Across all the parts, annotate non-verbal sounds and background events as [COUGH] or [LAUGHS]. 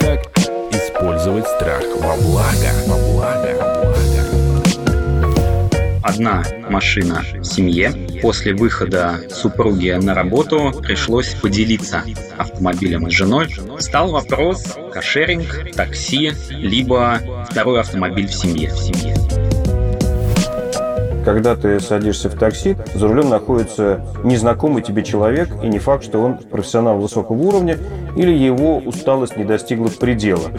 Как использовать страх во благо? Во благо. Одна машина семье. После выхода супруги на работу пришлось поделиться автомобилем с женой. Стал вопрос кошеринг, такси, либо второй автомобиль в семье. В семье. Когда ты садишься в такси, за рулем находится незнакомый тебе человек, и не факт, что он профессионал высокого уровня, или его усталость не достигла предела.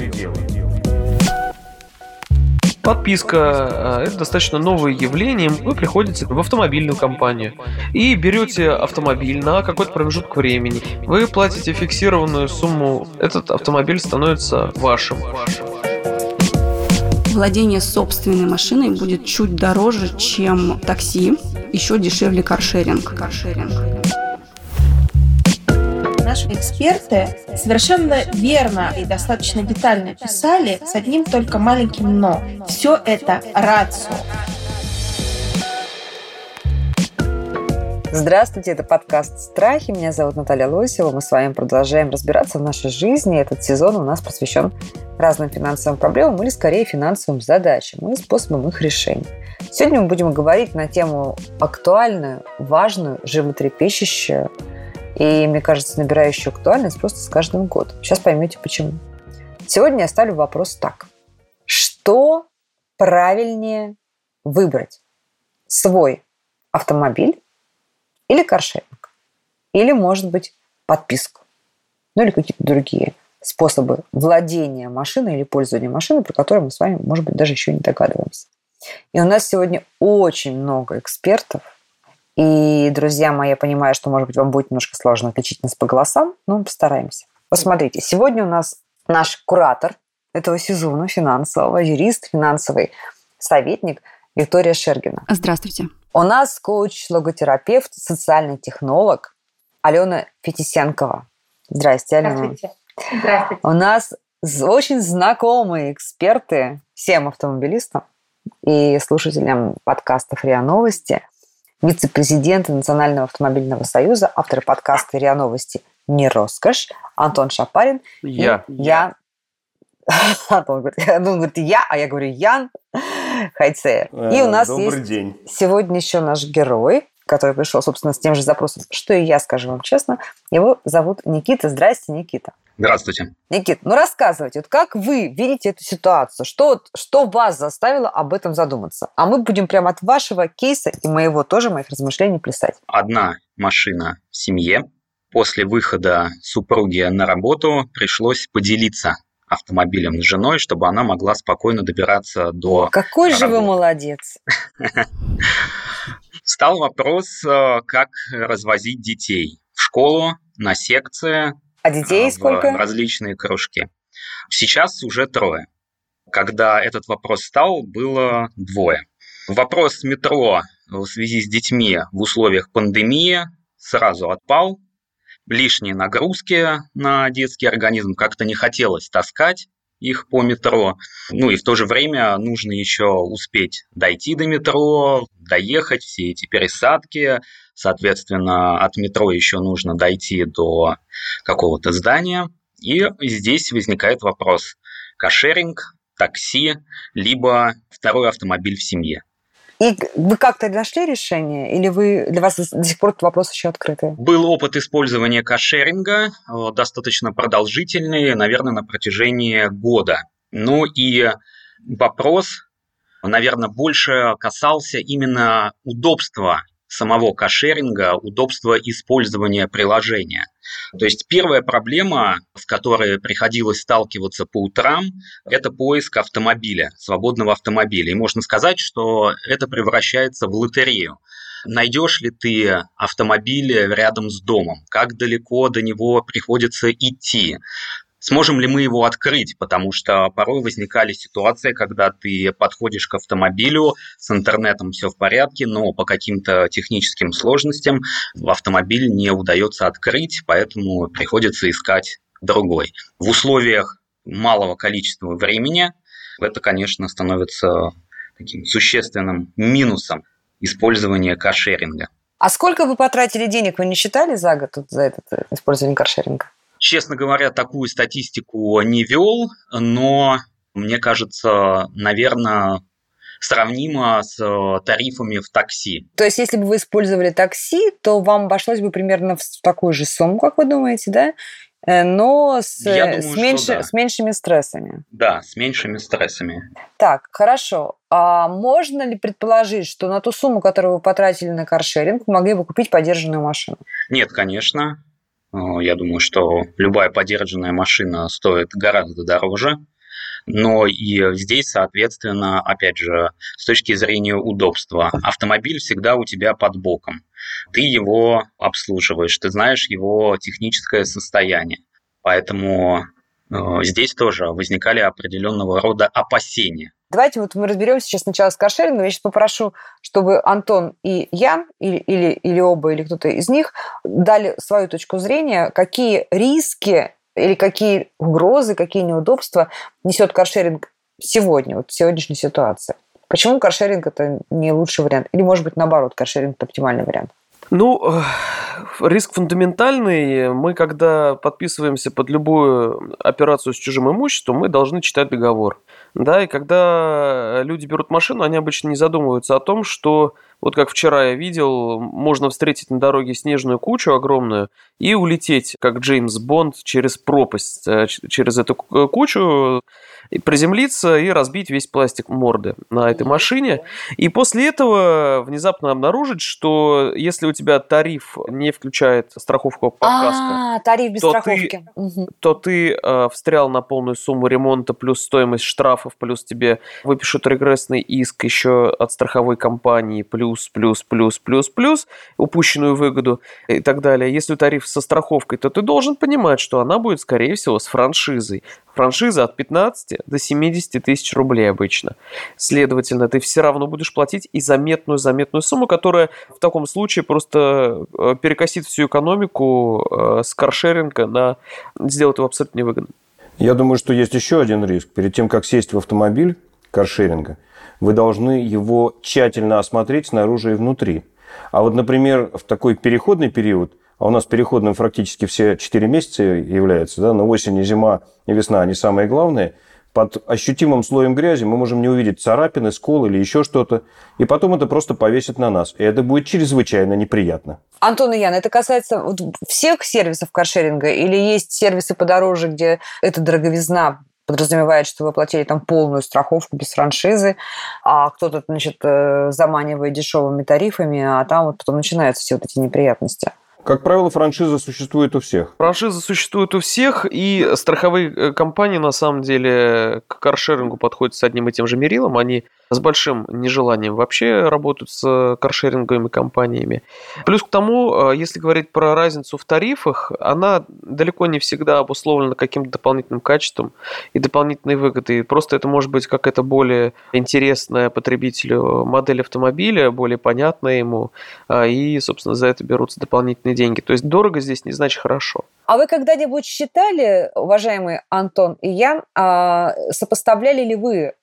Подписка э, – это достаточно новое явление. Вы приходите в автомобильную компанию и берете автомобиль на какой-то промежуток времени. Вы платите фиксированную сумму, этот автомобиль становится вашим. Владение собственной машиной будет чуть дороже, чем такси, еще дешевле каршеринг. каршеринг. Наши эксперты совершенно верно и достаточно детально писали с одним только маленьким «но». Все это рацио. Здравствуйте, это подкаст «Страхи». Меня зовут Наталья Лосева. Мы с вами продолжаем разбираться в нашей жизни. Этот сезон у нас посвящен разным финансовым проблемам или, скорее, финансовым задачам и способам их решения. Сегодня мы будем говорить на тему актуальную, важную, животрепещущую и, мне кажется, набирающую актуальность просто с каждым годом. Сейчас поймете, почему. Сегодня я ставлю вопрос так. Что правильнее выбрать? Свой автомобиль или каршеринг, или, может быть, подписку, ну или какие-то другие способы владения машиной или пользования машиной, про которые мы с вами, может быть, даже еще не догадываемся. И у нас сегодня очень много экспертов, и, друзья мои, я понимаю, что, может быть, вам будет немножко сложно отличить нас по голосам, но мы постараемся. Посмотрите, сегодня у нас наш куратор этого сезона финансового, юрист, финансовый советник Виктория Шергина. Здравствуйте. У нас коуч-логотерапевт, социальный технолог Алена Фетисенкова. Здрасте, Алена. Здравствуйте. Здравствуйте. У нас очень знакомые эксперты всем автомобилистам и слушателям подкастов РИА Новости, вице-президент Национального автомобильного союза, автор подкаста РИА Новости «Не роскошь» Антон Шапарин. Я. И я. [LAUGHS] Антон говорит, он [LAUGHS] говорит я, а я говорю Ян Хайцеер. И у нас Добрый есть день. сегодня еще наш герой, который пришел, собственно, с тем же запросом, что и я, скажу вам честно. Его зовут Никита. Здрасте, Никита. Здравствуйте. Никит, ну рассказывайте, вот как вы видите эту ситуацию? Что, что вас заставило об этом задуматься? А мы будем прямо от вашего кейса и моего тоже, моих размышлений плясать. Одна машина в семье. После выхода супруги на работу пришлось поделиться автомобилем с женой, чтобы она могла спокойно добираться до Какой же вы работы. молодец. [LAUGHS] Стал вопрос, э, как развозить детей в школу, на секции, А детей э, сколько? в различные кружки. Сейчас уже трое. Когда этот вопрос стал, было двое. Вопрос метро в связи с детьми в условиях пандемии сразу отпал. Лишние нагрузки на детский организм как-то не хотелось таскать их по метро. Ну и в то же время нужно еще успеть дойти до метро, доехать, все эти пересадки. Соответственно, от метро еще нужно дойти до какого-то здания. И здесь возникает вопрос. Кошеринг, такси, либо второй автомобиль в семье. И вы как-то нашли решение? Или вы, для вас до сих пор этот вопрос еще открытый? Был опыт использования кошеринга, э, достаточно продолжительный, наверное, на протяжении года. Ну и вопрос, наверное, больше касался именно удобства самого кошеринга, удобства использования приложения. То есть первая проблема, с которой приходилось сталкиваться по утрам, это поиск автомобиля, свободного автомобиля. И можно сказать, что это превращается в лотерею. Найдешь ли ты автомобиль рядом с домом? Как далеко до него приходится идти? Сможем ли мы его открыть? Потому что порой возникали ситуации, когда ты подходишь к автомобилю, с интернетом все в порядке, но по каким-то техническим сложностям автомобиль не удается открыть, поэтому приходится искать другой. В условиях малого количества времени это, конечно, становится таким существенным минусом. использования каршеринга. А сколько вы потратили денег, вы не считали за год за это использование каршеринга? Честно говоря, такую статистику не вел, но мне кажется, наверное, сравнимо с э, тарифами в такси. То есть, если бы вы использовали такси, то вам обошлось бы примерно в такую же сумму, как вы думаете, да? Э, но с, думаю, с, меньше, да. с меньшими стрессами. Да, с меньшими стрессами. Так, хорошо. А можно ли предположить, что на ту сумму, которую вы потратили на каршеринг, могли бы купить подержанную машину? Нет, конечно. Э, Я думаю, что любая подержанная машина стоит гораздо дороже. Но и здесь, соответственно, опять же, с точки зрения удобства, автомобиль всегда у тебя под боком. Ты его обслуживаешь, ты знаешь его техническое состояние. Поэтому здесь тоже возникали определенного рода опасения. Давайте вот мы разберемся сейчас сначала с каршерингом. Я сейчас попрошу, чтобы Антон и Ян, или, или, или оба, или кто-то из них, дали свою точку зрения, какие риски или какие угрозы, какие неудобства несет каршеринг сегодня, вот в сегодняшней ситуации. Почему каршеринг это не лучший вариант? Или, может быть, наоборот, каршеринг это оптимальный вариант? Ну, э, риск фундаментальный. Мы, когда подписываемся под любую операцию с чужим имуществом, мы должны читать договор. Да, и когда люди берут машину, они обычно не задумываются о том, что вот как вчера я видел, можно встретить на дороге снежную кучу огромную и улететь, как Джеймс Бонд, через пропасть, э, через эту ку- кучу, и приземлиться и разбить весь пластик морды на этой машине. И после этого внезапно обнаружить, что если у тебя тариф не включает страховку по каско, А, тариф без то ты- страховки. Мгм. то ты э, встрял на полную сумму ремонта плюс стоимость штрафов, плюс тебе выпишут регрессный иск еще от страховой компании, плюс, плюс, плюс, плюс, плюс, упущенную выгоду и так далее. Если тариф со страховкой, то ты должен понимать, что она будет, скорее всего, с франшизой. Франшиза от 15 до 70 тысяч рублей обычно. Следовательно, ты все равно будешь платить и заметную-заметную сумму, которая в таком случае просто э, перекосит всю экономику э, с каршеринга на сделать его абсолютно невыгодным. Я думаю, что есть еще один риск. Перед тем, как сесть в автомобиль каршеринга, вы должны его тщательно осмотреть снаружи и внутри. А вот, например, в такой переходный период, а у нас переходным практически все 4 месяца являются, да, но осень и зима и весна, они самые главные, под ощутимым слоем грязи мы можем не увидеть царапины, скол или еще что-то, и потом это просто повесит на нас. И это будет чрезвычайно неприятно. Антон и Ян, это касается вот всех сервисов каршеринга или есть сервисы подороже, где эта дороговизна подразумевает, что вы оплатили там полную страховку без франшизы, а кто-то, значит, э, заманивает дешевыми тарифами, а там вот потом начинаются все вот эти неприятности. Как правило, франшиза существует у всех. Франшиза существует у всех, и страховые э, компании на самом деле к каршерингу подходят с одним и тем же мерилом. Они с большим нежеланием вообще работают с каршеринговыми компаниями. Плюс к тому, э, если говорить про разницу в тарифах, она далеко не всегда обусловлена каким-то дополнительным качеством и дополнительной выгодой. Просто это может быть какая-то более интересная потребителю модель автомобиля, более понятная ему, а, и, собственно, за это берутся дополнительные деньги. То есть дорого здесь не значит хорошо. А вы когда-нибудь считали, уважаемый Антон и Ян, а, сопоставляли ли вы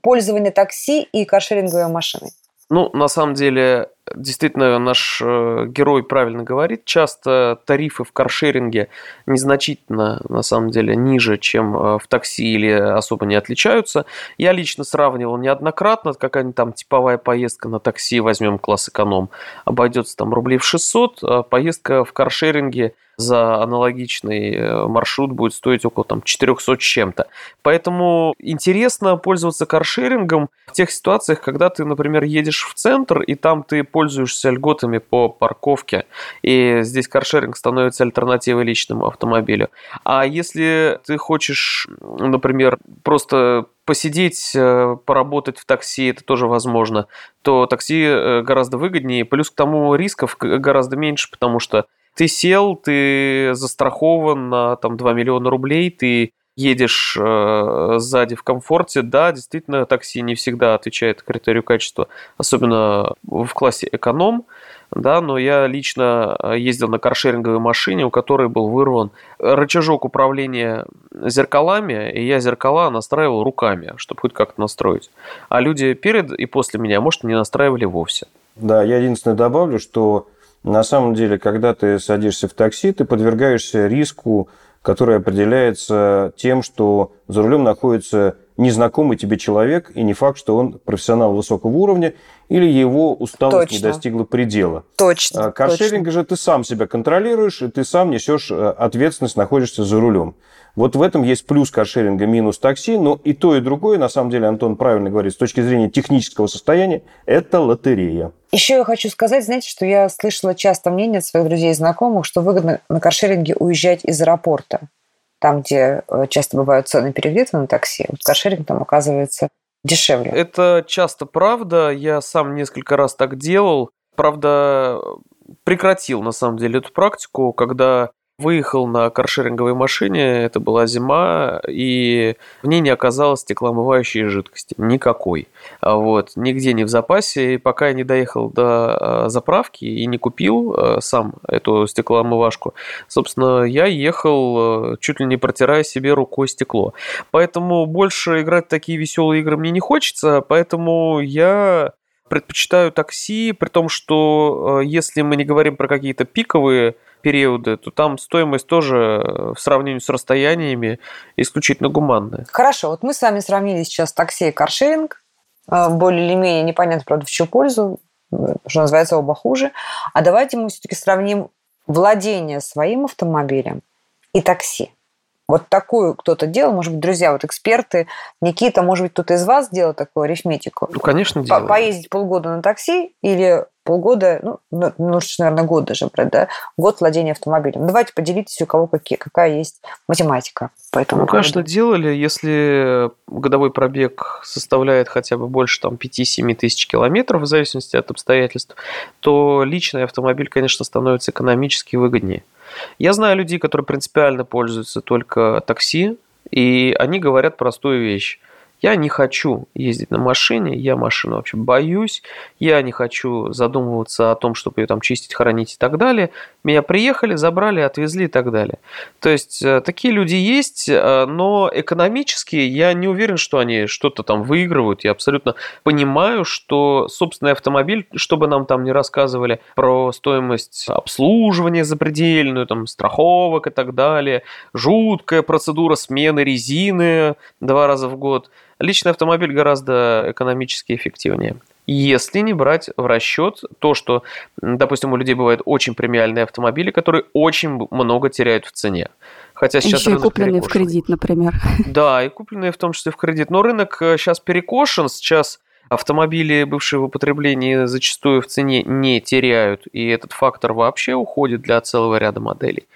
пользование такси и каршеринговой машиной? Ну, на самом деле, действительно, наш э, герой правильно говорит. Часто тарифы в каршеринге незначительно, на самом деле, ниже, чем э, в такси или особо не отличаются. Я лично сравнивал неоднократно. Какая-нибудь там типовая поездка на такси, возьмем класс эконом, обойдется там рублей в 600, а поездка в каршеринге за аналогичный э, маршрут будет стоить около там 400 с чем-то. Поэтому интересно пользоваться каршерингом в тех ситуациях, когда ты, например, едешь в центр, и там ты пользуешься льготами по парковке, и здесь каршеринг становится альтернативой личному автомобилю. А если ты хочешь, например, просто посидеть, э, поработать в такси, это тоже возможно, то такси э, гораздо выгоднее. Плюс к тому рисков гораздо меньше, потому что ты сел, ты застрахован на там 2 миллиона рублей, ты едешь э, сзади в комфорте, да, действительно, такси не всегда отвечает критерию качества, особенно в классе эконом, да, но я лично э, ездил на каршеринговой машине, у которой был вырван рычажок управления зеркалами, и я зеркала настраивал руками, чтобы хоть как-то настроить. А люди перед и после меня, может, не настраивали вовсе. Да, я единственное добавлю, что на самом деле, когда ты садишься в такси, ты подвергаешься риску, который определяется тем, что за рулем находится незнакомый тебе человек, и не факт, что он профессионал высокого уровня, или его усталость Точно. не достигла предела. Точно. А Каршеринга же ты сам себя контролируешь, и ты сам несешь э, ответственность, находишься за рулем. Вот в этом есть плюс каршеринга, минус такси, но и то, и другое, на самом деле, Антон правильно говорит, с точки зрения технического состояния, это лотерея. Еще я хочу сказать, знаете, что я слышала часто мнение от своих друзей и знакомых, что выгодно на каршеринге уезжать из аэропорта, там, где э, часто бывают цены перегреты на такси. Вот каршеринг там оказывается дешевле. Это часто правда. Я сам несколько раз так делал. Правда, прекратил на самом деле эту практику, когда выехал на каршеринговой машине, это была зима, и в ней не оказалось стеклоомывающей жидкости. Никакой. А Вот. Нигде не в запасе. И пока я не доехал до э, заправки и не купил э, сам эту стеклоомывашку, собственно, я ехал, чуть ли не протирая себе рукой стекло. Поэтому больше играть в такие веселые игры мне не хочется, поэтому я предпочитаю такси, при том, что э, если мы не говорим про какие-то пиковые периоды, то там стоимость тоже э, в сравнении с расстояниями исключительно гуманная. Хорошо, вот мы с вами сравнили сейчас такси и каршеринг. Э, Более или менее непонятно, правда, в чью пользу, что называется, оба хуже. А давайте мы все-таки сравним владение своим автомобилем и такси. Вот такую кто-то делал, может быть, друзья, вот эксперты, Никита, может быть, кто-то из вас делал такую арифметику? Ну, конечно, По- делаю. Поездить полгода на такси или полгода, ну, ну, лучше, наверное, год даже брать, да, год владения автомобилем. Давайте поделитесь, у кого какие, какая есть математика по этому Ну, поводу. конечно, делали. Если годовой пробег составляет хотя бы больше там, 5-7 тысяч километров, в зависимости от обстоятельств, то личный автомобиль, конечно, становится экономически выгоднее. Я знаю людей, которые принципиально пользуются только такси, и они говорят простую вещь. Я не хочу ездить на машине, я машину вообще боюсь, я не хочу задумываться о том, чтобы ее там чистить, хранить и так далее. Меня приехали, забрали, отвезли и так далее. То есть э, такие люди есть, э, но экономически я не уверен, что они что-то там выигрывают. Я абсолютно понимаю, что собственный автомобиль, чтобы нам там не рассказывали про стоимость обслуживания запредельную, там страховок и так далее, жуткая процедура смены резины два раза в год. Личный автомобиль гораздо экономически эффективнее. Если не брать в расчет то, что, допустим, у людей бывают очень премиальные автомобили, которые очень много теряют в цене. Хотя сейчас Еще и купленные в перекошен. кредит, например. [LAUGHS] Да, и купленные в том числе в кредит. Но рынок сейчас перекошен, сейчас автомобили, бывшие в употреблении, зачастую в цене не теряют, и этот фактор вообще уходит для целого ряда моделей.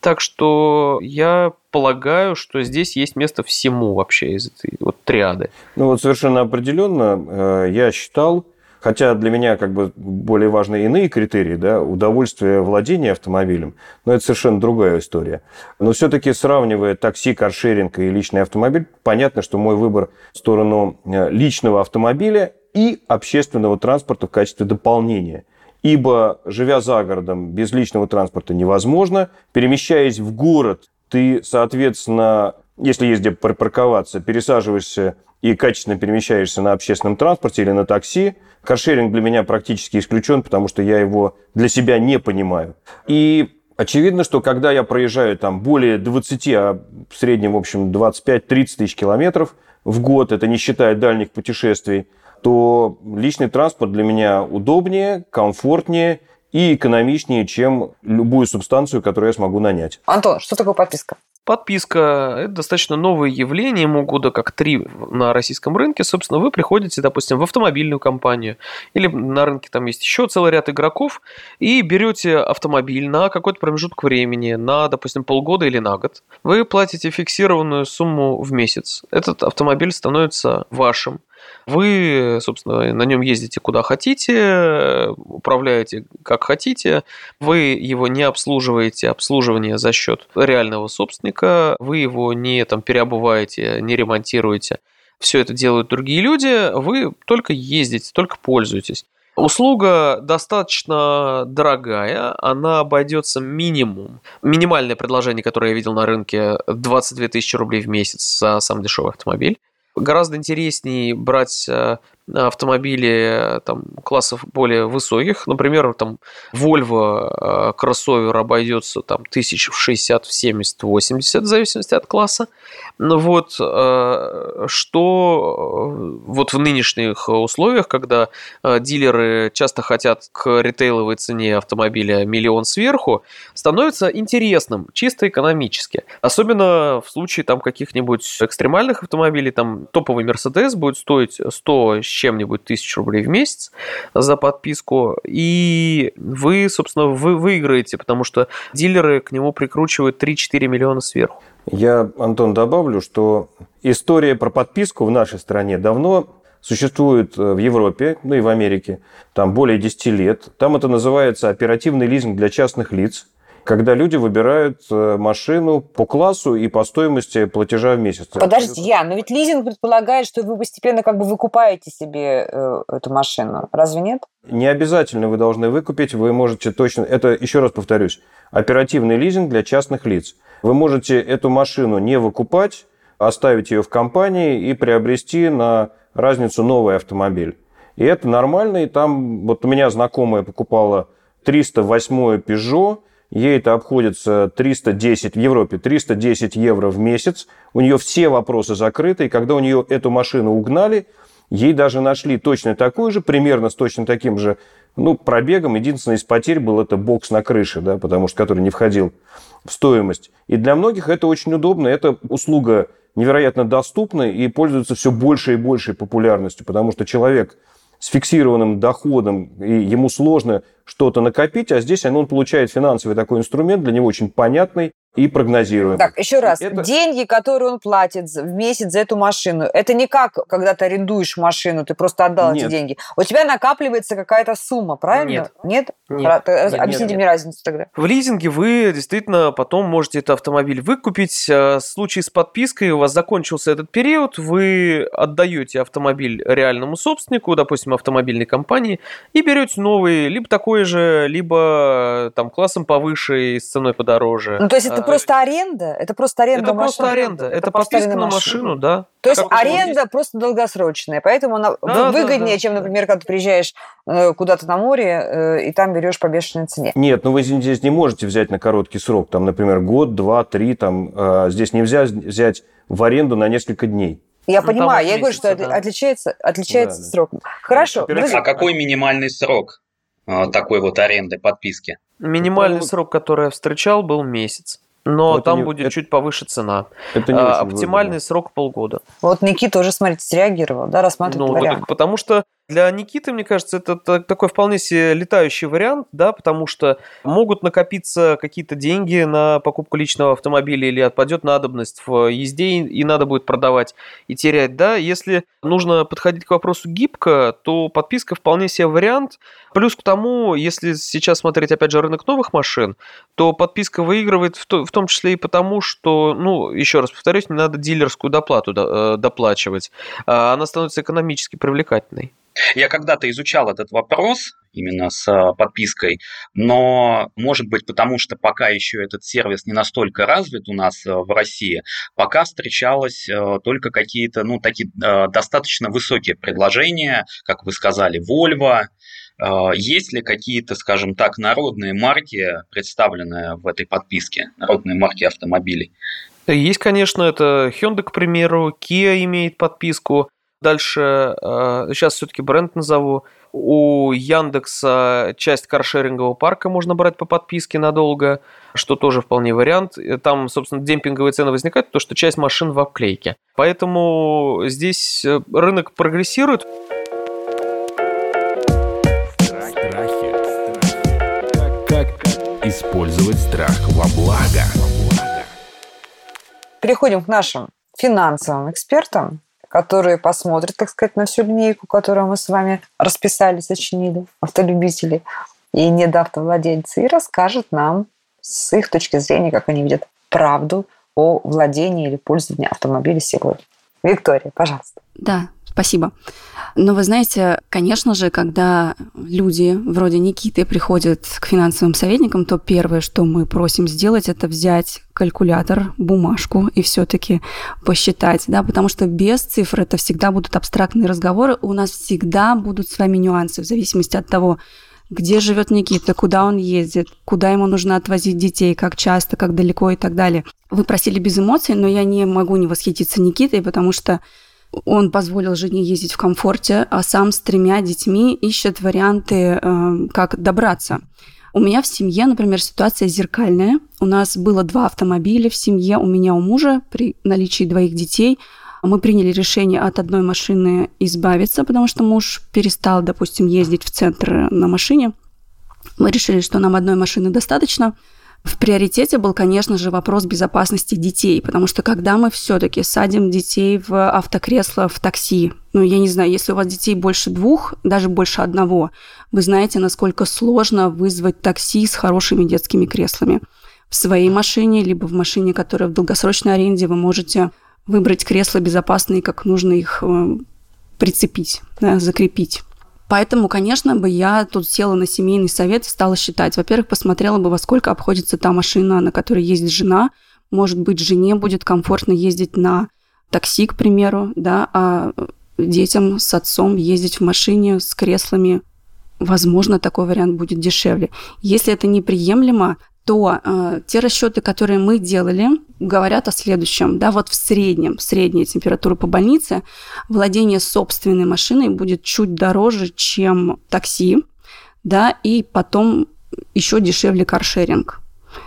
Так что я полагаю, что здесь есть место всему вообще из этой вот триады. Ну вот совершенно определенно э, я считал, хотя для меня как бы более важны иные критерии, да, удовольствие владения автомобилем, но это совершенно другая история. Но все-таки сравнивая такси, каршеринг и личный автомобиль, понятно, что мой выбор в сторону э, личного автомобиля и общественного транспорта в качестве дополнения. Ибо, живя за городом, без личного транспорта невозможно. Перемещаясь в город, ты, соответственно, если есть где припарковаться, пересаживаешься и качественно перемещаешься на общественном транспорте или на такси. Каршеринг для меня практически исключен, потому что я его для себя не понимаю. И очевидно, что когда я проезжаю там более 20, а в среднем, в общем, 25-30 тысяч километров в год, это не считая дальних путешествий, то личный транспорт для меня удобнее, комфортнее и экономичнее, чем любую субстанцию, которую я смогу нанять. Антон, что такое подписка? Подписка – это достаточно новое явление, ему года как три на российском рынке. Собственно, вы приходите, допустим, в автомобильную компанию или на рынке там есть еще целый ряд игроков и берете автомобиль на какой-то промежуток времени, на, допустим, полгода или на год. Вы платите фиксированную сумму в месяц. Этот автомобиль становится вашим. Вы, собственно, на нем ездите куда хотите, управляете как хотите. Вы его не обслуживаете, обслуживание за счет реального собственника. Вы его не там переобуваете, не ремонтируете. Все это делают другие люди. Вы только ездите, только пользуетесь. Услуга достаточно дорогая, она обойдется минимум. Минимальное предложение, которое я видел на рынке, 22 тысячи рублей в месяц за самый дешевый автомобиль. Гораздо интереснее брать э, автомобили там, классов более высоких. Например, там Volvo кроссовер обойдется там, тысяч в 60, в 70, 80, в зависимости от класса. Ну вот, что вот в нынешних условиях, когда дилеры часто хотят к ритейловой цене автомобиля миллион сверху, становится интересным чисто экономически. Особенно в случае там каких-нибудь экстремальных автомобилей, там топовый Mercedes будет стоить 100 с чем-нибудь тысяч рублей в месяц за подписку, и вы, собственно, вы выиграете, потому что дилеры к нему прикручивают 3-4 миллиона сверху. Я, Антон, добавлю, что история про подписку в нашей стране давно существует э, в Европе, ну и в Америке, там более 10 лет. Там это называется оперативный лизинг для частных лиц когда люди выбирают э, машину по классу и по стоимости платежа в месяц. Подожди, я, но ведь лизинг предполагает, что вы постепенно как бы выкупаете себе э, эту машину. Разве нет? Не обязательно вы должны выкупить, вы можете точно... Это, еще раз повторюсь, оперативный лизинг для частных лиц. Вы можете эту машину не выкупать, оставить ее в компании и приобрести на разницу новый автомобиль. И это нормально, и там... Вот у меня знакомая покупала 308 Peugeot, Ей это обходится 310 в Европе, 310 евро в месяц. У нее все вопросы закрыты. И когда у нее эту машину угнали, ей даже нашли точно такую же, примерно с точно таким же ну, пробегом. Единственное из потерь был это бокс на крыше, да, потому что который не входил в стоимость. И для многих это очень удобно. Это услуга невероятно доступна и пользуется все большей и большей популярностью, потому что человек – с фиксированным доходом, и ему сложно что-то накопить, а здесь он получает финансовый такой инструмент, для него очень понятный, и прогнозируем. Так, еще раз. Это... Деньги, которые он платит в месяц за эту машину, это не как, когда ты арендуешь машину, ты просто отдал нет. эти деньги. У тебя накапливается какая-то сумма, правильно? Нет. Нет? нет. Объясните нет, мне нет. разницу тогда. В лизинге вы действительно потом можете этот автомобиль выкупить. Э, в случае с подпиской у вас закончился этот период, вы отдаете автомобиль реальному собственнику, допустим, автомобильной компании, и берете новый, либо такой же, либо э, там классом повыше и с ценой подороже. Ну, то есть это это просто аренда? Это просто аренда Это просто аренда. Это, это подписка на машину, машину, да. То есть аренда просто долгосрочная, поэтому она да, выгоднее, да, да, чем, например, когда ты приезжаешь э, куда-то на море э, и там берешь по бешеной цене. Нет, ну вы здесь не можете взять на короткий срок, там, например, год, два, три, там, э, здесь нельзя взять в аренду на несколько дней. Я ну, понимаю, я говорю, что да. отличается, отличается да, срок. Хорошо. А какой минимальный срок такой вот аренды, подписки? Минимальный ну, срок, который я встречал, был месяц но это там не, будет это, чуть повыше цена. Это не а, оптимальный выгодно. срок полгода. Вот Никита тоже, смотрите, среагировал, да, рассматривает ну, вариант. Потому что для Никиты, мне кажется, это такой вполне себе летающий вариант, да, потому что могут накопиться какие-то деньги на покупку личного автомобиля или отпадет надобность в езде, и надо будет продавать и терять, да. Если нужно подходить к вопросу гибко, то подписка вполне себе вариант. Плюс к тому, если сейчас смотреть, опять же, рынок новых машин, то подписка выигрывает в, то, в том числе и потому, что, ну, еще раз повторюсь, не надо дилерскую доплату э, доплачивать. А она становится экономически привлекательной. Я когда-то изучал этот вопрос именно с а, подпиской, но, может быть, потому что пока еще этот сервис не настолько развит у нас а, в России, пока встречалось а, только какие-то, ну, такие достаточно высокие предложения, как вы сказали, Volvo, есть ли какие-то, скажем так, народные марки, представленные в этой подписке, народные марки автомобилей? Есть, конечно, это Hyundai, к примеру, Kia имеет подписку, Дальше, сейчас э, все-таки бренд назову. У Яндекса часть каршерингового парка можно брать по подписке надолго, что тоже вполне вариант. Там, собственно, демпинговые цены возникают, потому что часть машин в обклейке. Поэтому здесь э, рынок прогрессирует. Страхи. Как использовать страх во благо? Переходим к нашим финансовым экспертам которые посмотрят, так сказать, на всю линейку, которую мы с вами расписали, сочинили, автолюбители и недоавтовладельцы, и расскажут нам с их точки зрения, как они видят правду о владении или пользовании автомобиля сегодня. Виктория, пожалуйста. Да, Спасибо. Но вы знаете, конечно же, когда люди вроде Никиты приходят к финансовым советникам, то первое, что мы просим сделать, это взять калькулятор, бумажку и все-таки посчитать, да, потому что без цифр это всегда будут абстрактные разговоры, у нас всегда будут с вами нюансы в зависимости от того, где живет Никита, куда он ездит, куда ему нужно отвозить детей, как часто, как далеко и так далее. Вы просили без эмоций, но я не могу не восхититься Никитой, потому что он позволил жене ездить в комфорте, а сам с тремя детьми ищет варианты, э, как добраться. У меня в семье, например, ситуация зеркальная. У нас было два автомобиля в семье, у меня, у мужа, при наличии двоих детей. Мы приняли решение от одной машины избавиться, потому что муж перестал, допустим, ездить в центр на машине. Мы решили, что нам одной машины достаточно – в приоритете был, конечно же, вопрос безопасности детей, потому что когда мы все-таки садим детей в автокресло, в такси, ну, я не знаю, если у вас детей больше двух, даже больше одного, вы знаете, насколько сложно вызвать такси с хорошими детскими креслами. В своей машине, либо в машине, которая в долгосрочной аренде, вы можете выбрать кресла безопасные, как нужно их э, прицепить, да, закрепить. Поэтому, конечно, бы я тут села на семейный совет и стала считать. Во-первых, посмотрела бы, во сколько обходится та машина, на которой ездит жена. Может быть, жене будет комфортно ездить на такси, к примеру, да, а детям с отцом ездить в машине с креслами возможно, такой вариант будет дешевле. Если это неприемлемо, то э, те расчеты, которые мы делали, говорят о следующем. Да, вот в среднем, средняя температура по больнице, владение собственной машиной будет чуть дороже, чем такси, да, и потом еще дешевле каршеринг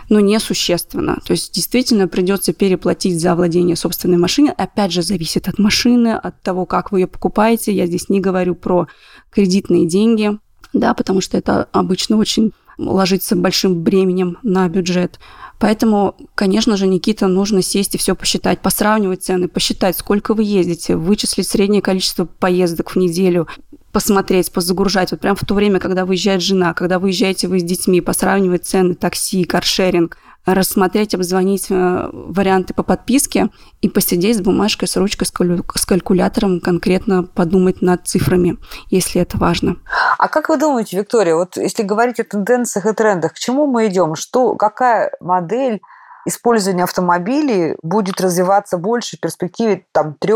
но не существенно. То есть действительно придется переплатить за владение собственной машиной. Опять же, зависит от машины, от того, как вы ее покупаете. Я здесь не говорю про кредитные деньги, да, потому что это обычно очень ложится большим бременем на бюджет. Поэтому, конечно же, Никита, нужно сесть и все посчитать, посравнивать цены, посчитать, сколько вы ездите, вычислить среднее количество поездок в неделю, посмотреть, позагружать. Вот прямо в то время, когда выезжает жена, когда выезжаете вы с детьми, посравнивать цены такси, каршеринг, рассмотреть, обзвонить э, варианты по подписке и посидеть с бумажкой, с ручкой, с калькулятором, конкретно подумать над цифрами, если это важно. А как вы думаете, Виктория, вот если говорить о тенденциях и трендах, к чему мы идем? Что, какая модель использования автомобилей будет развиваться больше в перспективе там, 3,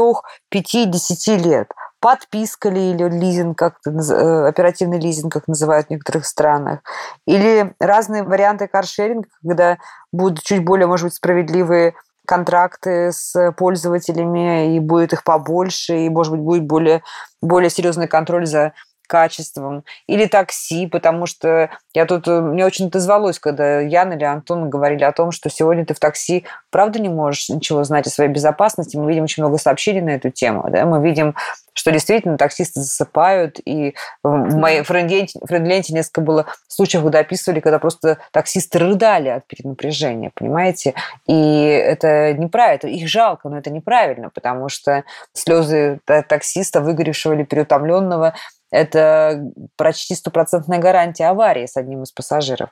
5, 10 лет? Подписка ли или лизинг, как э, оперативный лизинг, как называют в некоторых странах, или разные варианты каршеринга, когда будут чуть более, может быть, справедливые контракты с пользователями, и будет их побольше, и, может быть, будет более, более серьезный контроль за качеством, или такси, потому что я тут, э, мне очень отозвалось, когда Яна или Антон говорили о том, что сегодня ты в такси правда не можешь ничего знать о своей безопасности. Мы видим очень много сообщений на эту тему. Да? Мы видим, что действительно таксисты засыпают. И в моей френд-ленте, френд несколько было случаев, когда описывали, когда просто таксисты рыдали от перенапряжения, понимаете? И это неправильно, их жалко, но это неправильно, потому что слезы таксиста, выгоревшего или переутомленного, это почти стопроцентная гарантия аварии с одним из пассажиров.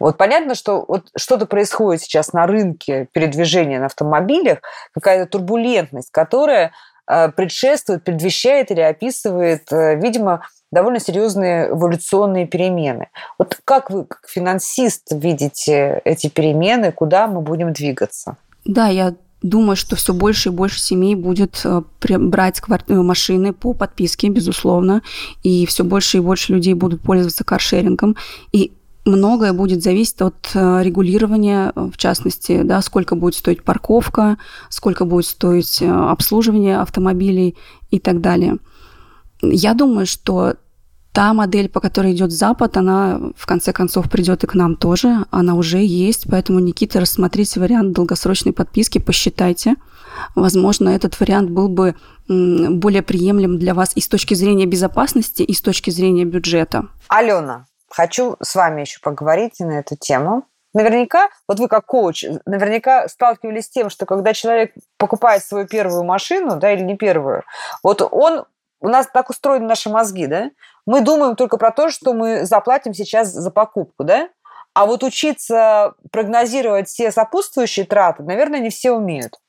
Вот понятно, что вот что-то происходит сейчас на рынке передвижения на автомобилях, какая-то турбулентность, которая предшествует, предвещает или описывает, э, видимо, довольно серьезные эволюционные перемены. Вот как вы, как финансист, видите эти перемены, куда мы будем двигаться? Да, я Думаю, что все больше и больше семей будет э, брать э, машины по подписке, безусловно, и все больше и больше людей будут пользоваться каршерингом. И многое будет зависеть от э, регулирования, в частности, да, сколько будет стоить парковка, сколько будет стоить обслуживание автомобилей и так далее. Я думаю, что та модель, по которой идет Запад, она в конце концов придет и к нам тоже. Она уже есть, поэтому, Никита, рассмотрите вариант долгосрочной подписки, посчитайте. Возможно, этот вариант был бы более приемлем для вас и с точки зрения безопасности, и с точки зрения бюджета. Алена, хочу с вами еще поговорить на эту тему. Наверняка, вот вы как коуч, наверняка сталкивались с тем, что когда человек покупает свою первую машину, да, или не первую, вот он у нас так устроены наши мозги, да? Мы думаем только про то, что мы заплатим сейчас за покупку, да? А вот учиться прогнозировать все сопутствующие траты, наверное, не все умеют.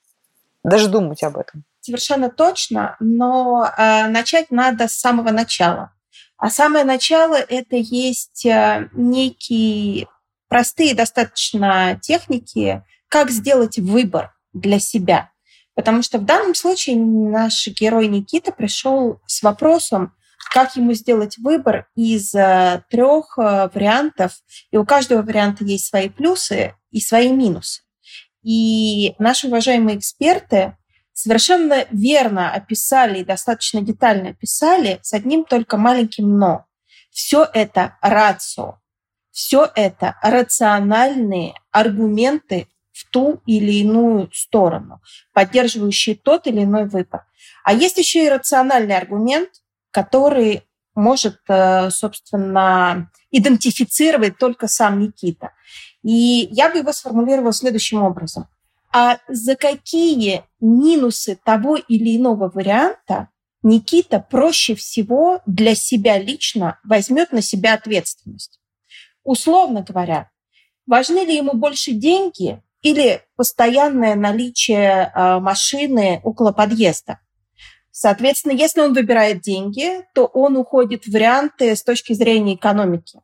Даже думать об этом. совершенно точно, но э, начать надо с самого начала. А самое начало это есть э, некие простые достаточно техники, как сделать выбор для себя. Потому что в данном случае наш герой Никита пришел с вопросом, как ему сделать выбор из э, трех э, вариантов, и у каждого варианта есть свои плюсы и свои минусы. И наши уважаемые эксперты совершенно верно описали и достаточно детально описали с одним только маленьким «но». Все это рацио, все это рациональные аргументы в ту или иную сторону, поддерживающие тот или иной выбор. А есть еще и рациональный аргумент, который может, э, собственно, идентифицировать только сам Никита. И я бы его сформулировала следующим образом. А за какие минусы того или иного варианта Никита проще всего для себя лично возьмет на себя ответственность? Условно говоря, важны ли ему больше деньги или постоянное наличие э, машины около подъезда? Соответственно, если он выбирает деньги, то он уходит в варианты с точки зрения экономики.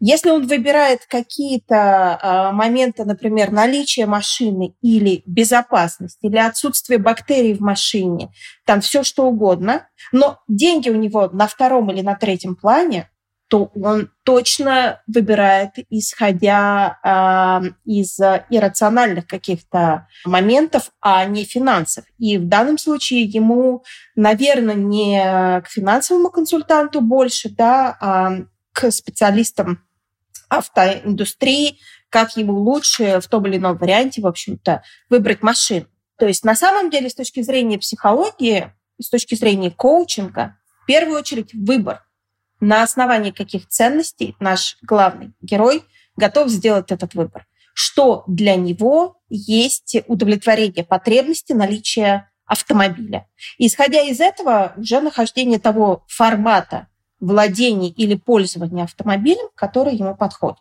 Если он выбирает какие-то э, моменты, например, наличие машины или безопасность, или отсутствие бактерий в машине, там все что угодно, но деньги у него на втором или на третьем плане, то он точно выбирает, исходя э, из иррациональных каких-то моментов, а не финансов. И в данном случае ему, наверное, не к финансовому консультанту больше, да, а к специалистам автоиндустрии, как ему лучше в том или ином варианте, в общем-то, выбрать машину. То есть на самом деле с точки зрения психологии, с точки зрения коучинга, в первую очередь выбор на основании каких ценностей наш главный герой готов сделать этот выбор. Что для него есть удовлетворение потребности наличия автомобиля. Исходя из этого, уже нахождение того формата владения или пользования автомобилем, который ему подходит.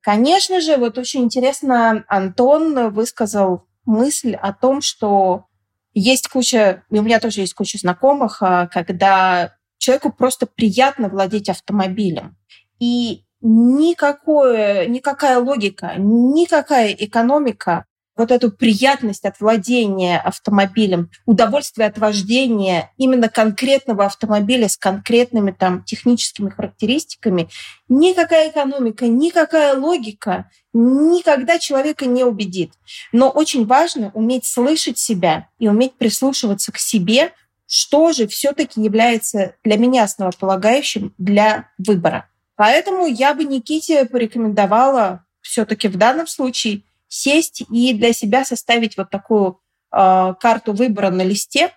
Конечно же, вот очень интересно, Антон высказал мысль о том, что есть куча, и у меня тоже есть куча знакомых, а, когда человеку просто приятно владеть автомобилем. И никакое, никакая логика, никакая экономика вот эту приятность от владения автомобилем, удовольствие от вождения именно конкретного автомобиля с конкретными там техническими характеристиками, никакая экономика, никакая логика никогда человека не убедит. Но очень важно уметь слышать себя и уметь прислушиваться к себе, что же все-таки является для меня основополагающим для выбора. Поэтому я бы Никите порекомендовала все-таки в данном случае сесть и для себя составить вот такую э, карту выбора на листе,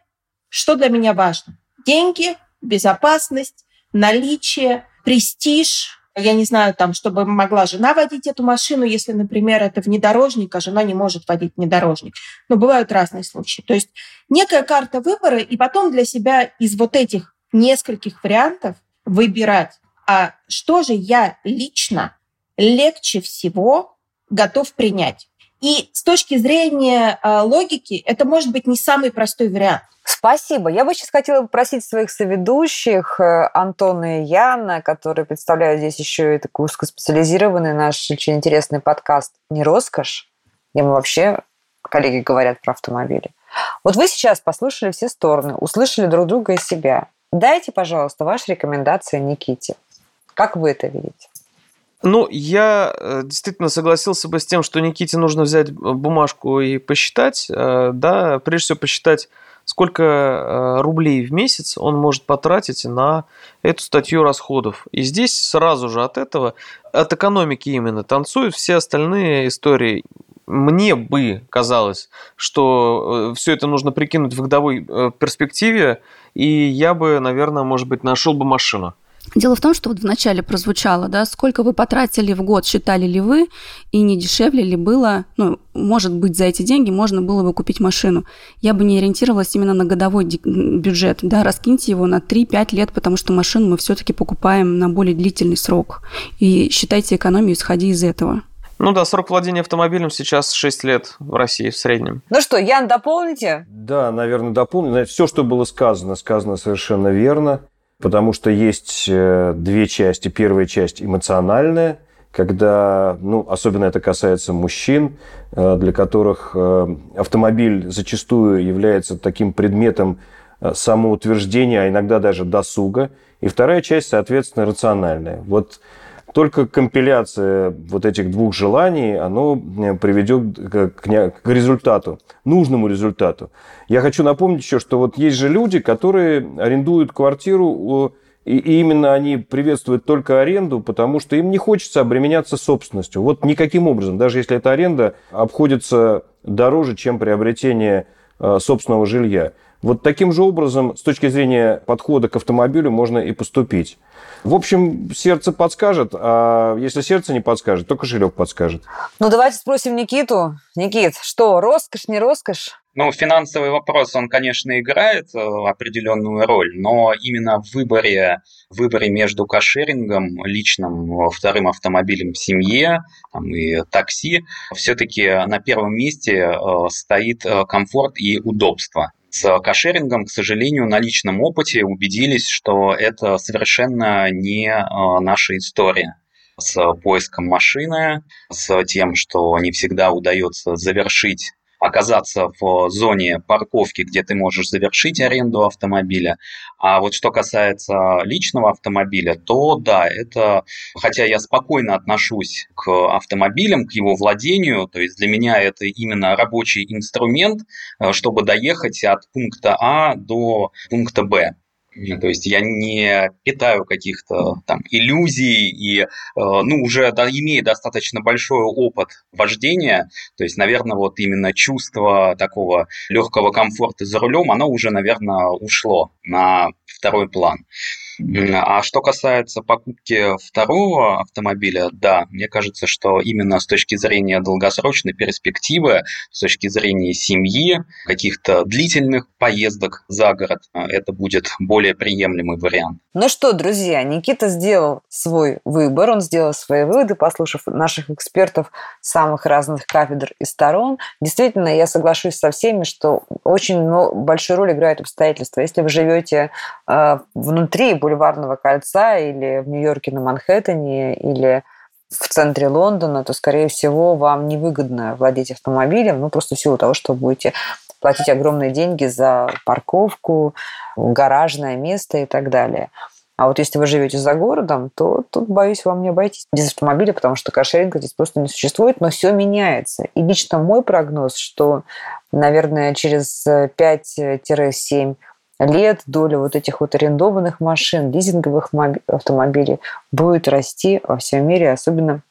что для меня важно. Деньги, безопасность, наличие, престиж, я не знаю, там, чтобы могла жена водить эту машину, если, например, это внедорожник, а жена не может водить внедорожник. Но бывают разные случаи. То есть некая карта выбора, и потом для себя из вот этих нескольких вариантов выбирать, а что же я лично легче всего готов принять. И с точки зрения э, логики, это может быть не самый простой вариант. Спасибо. Я бы сейчас хотела попросить своих соведущих, э, Антона и Яна, которые представляют здесь еще и такой узкоспециализированный наш очень интересный подкаст «Не роскошь», где мы вообще, коллеги говорят про автомобили. Вот вы сейчас послушали все стороны, услышали друг друга и себя. Дайте, пожалуйста, ваши рекомендации Никите. Как вы это видите? Ну, я э, действительно согласился бы с тем, что Никите нужно взять бумажку и посчитать, э, да, прежде всего посчитать, сколько э, рублей в месяц он может потратить на эту статью расходов. И здесь сразу же от этого, от экономики именно танцуют все остальные истории. Мне бы казалось, что все это нужно прикинуть в годовой перспективе, и я бы, наверное, может быть, нашел бы машину. Дело в том, что вот вначале прозвучало, да, сколько вы потратили в год, считали ли вы, и не дешевле ли было, ну, может быть, за эти деньги можно было бы купить машину. Я бы не ориентировалась именно на годовой бюджет, да, раскиньте его на 3-5 лет, потому что машину мы все-таки покупаем на более длительный срок. И считайте экономию, исходя из этого. Ну да, срок владения автомобилем сейчас 6 лет в России в среднем. Ну что, Ян, дополните? Да, наверное, дополню. Все, что было сказано, сказано совершенно верно, потому что есть э, две части. Первая часть эмоциональная, когда, ну, особенно это касается мужчин, э, для которых э, автомобиль зачастую является таким предметом самоутверждения, а иногда даже досуга. И вторая часть, соответственно, рациональная. Вот только компиляция вот этих двух желаний, оно э, приведет к, результату, нужному результату. Я хочу напомнить еще, что вот есть же люди, которые арендуют квартиру, и именно они приветствуют только аренду, потому что им не хочется обременяться собственностью. Вот никаким образом, даже если эта аренда обходится дороже, чем приобретение э, собственного жилья. Вот таким же образом, с точки зрения подхода к автомобилю, можно и поступить. В общем, сердце подскажет, а если сердце не подскажет, то кошелек подскажет. Ну, давайте спросим Никиту. Никит, что, роскошь, не роскошь? Ну, финансовый вопрос, он, конечно, играет э, определенную роль, но именно в выборе, в выборе между кошерингом, личным вторым автомобилем в семье там, и такси, все-таки на первом месте э, стоит э, комфорт и удобство. С кошерингом, к сожалению, на личном опыте убедились, что это совершенно не наша история с поиском машины, с тем, что не всегда удается завершить оказаться в зоне парковки, где ты можешь завершить аренду автомобиля. А вот что касается личного автомобиля, то да, это, хотя я спокойно отношусь к автомобилям, к его владению, то есть для меня это именно рабочий инструмент, э, чтобы доехать от пункта А до пункта Б. То есть я не питаю каких-то там иллюзий и, э, ну, уже да, имея достаточно большой опыт вождения, то есть, наверное, вот именно чувство такого легкого комфорта за рулем, оно уже, наверное, ушло на второй план. А что касается покупки второго автомобиля, да, мне кажется, что именно с точки зрения долгосрочной перспективы, с точки зрения семьи, каких-то длительных поездок за город, это будет более приемлемый вариант. Ну что, друзья, Никита сделал свой выбор, он сделал свои выводы, послушав наших экспертов самых разных кафедр и сторон. Действительно, я соглашусь со всеми, что очень большую роль играют обстоятельства. Если вы живете э, внутри Бульварного кольца или в Нью-Йорке на Манхэттене или в центре Лондона, то, скорее всего, вам невыгодно владеть автомобилем, ну, просто в силу того, что будете платить огромные деньги за парковку, гаражное место и так далее. А вот если вы живете за городом, то тут, боюсь, вам не обойтись без автомобиля, потому что каршеринга здесь просто не существует, но все меняется. И лично мой прогноз, что, наверное, через 5-7 лет доля вот этих вот арендованных машин, лизинговых автомобилей будет расти во всем мире, особенно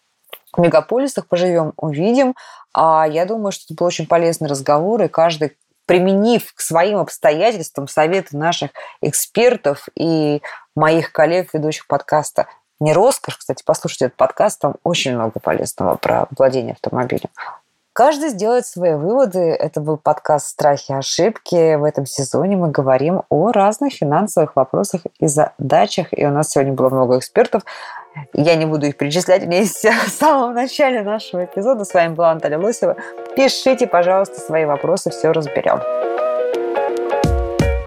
в мегаполисах поживем, увидим. А я думаю, что это был очень полезный разговор, и каждый применив к своим обстоятельствам советы наших экспертов и моих коллег, ведущих подкаста «Не роскошь», кстати, послушайте этот подкаст, там очень много полезного про владение автомобилем. Каждый сделает свои выводы. Это был подкаст «Страхи и ошибки». В этом сезоне мы говорим о разных финансовых вопросах и задачах. И у нас сегодня было много экспертов. Я не буду их перечислять, есть [LAUGHS] в самом начале нашего эпизода. С вами была Наталья Лосева. Пишите, пожалуйста, свои вопросы, все разберем.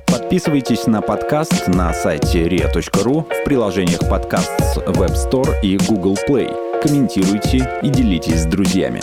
Подписывайтесь на подкаст на сайте ria.ru в приложениях подкаст с Web Store и Google Play. Комментируйте и делитесь с друзьями.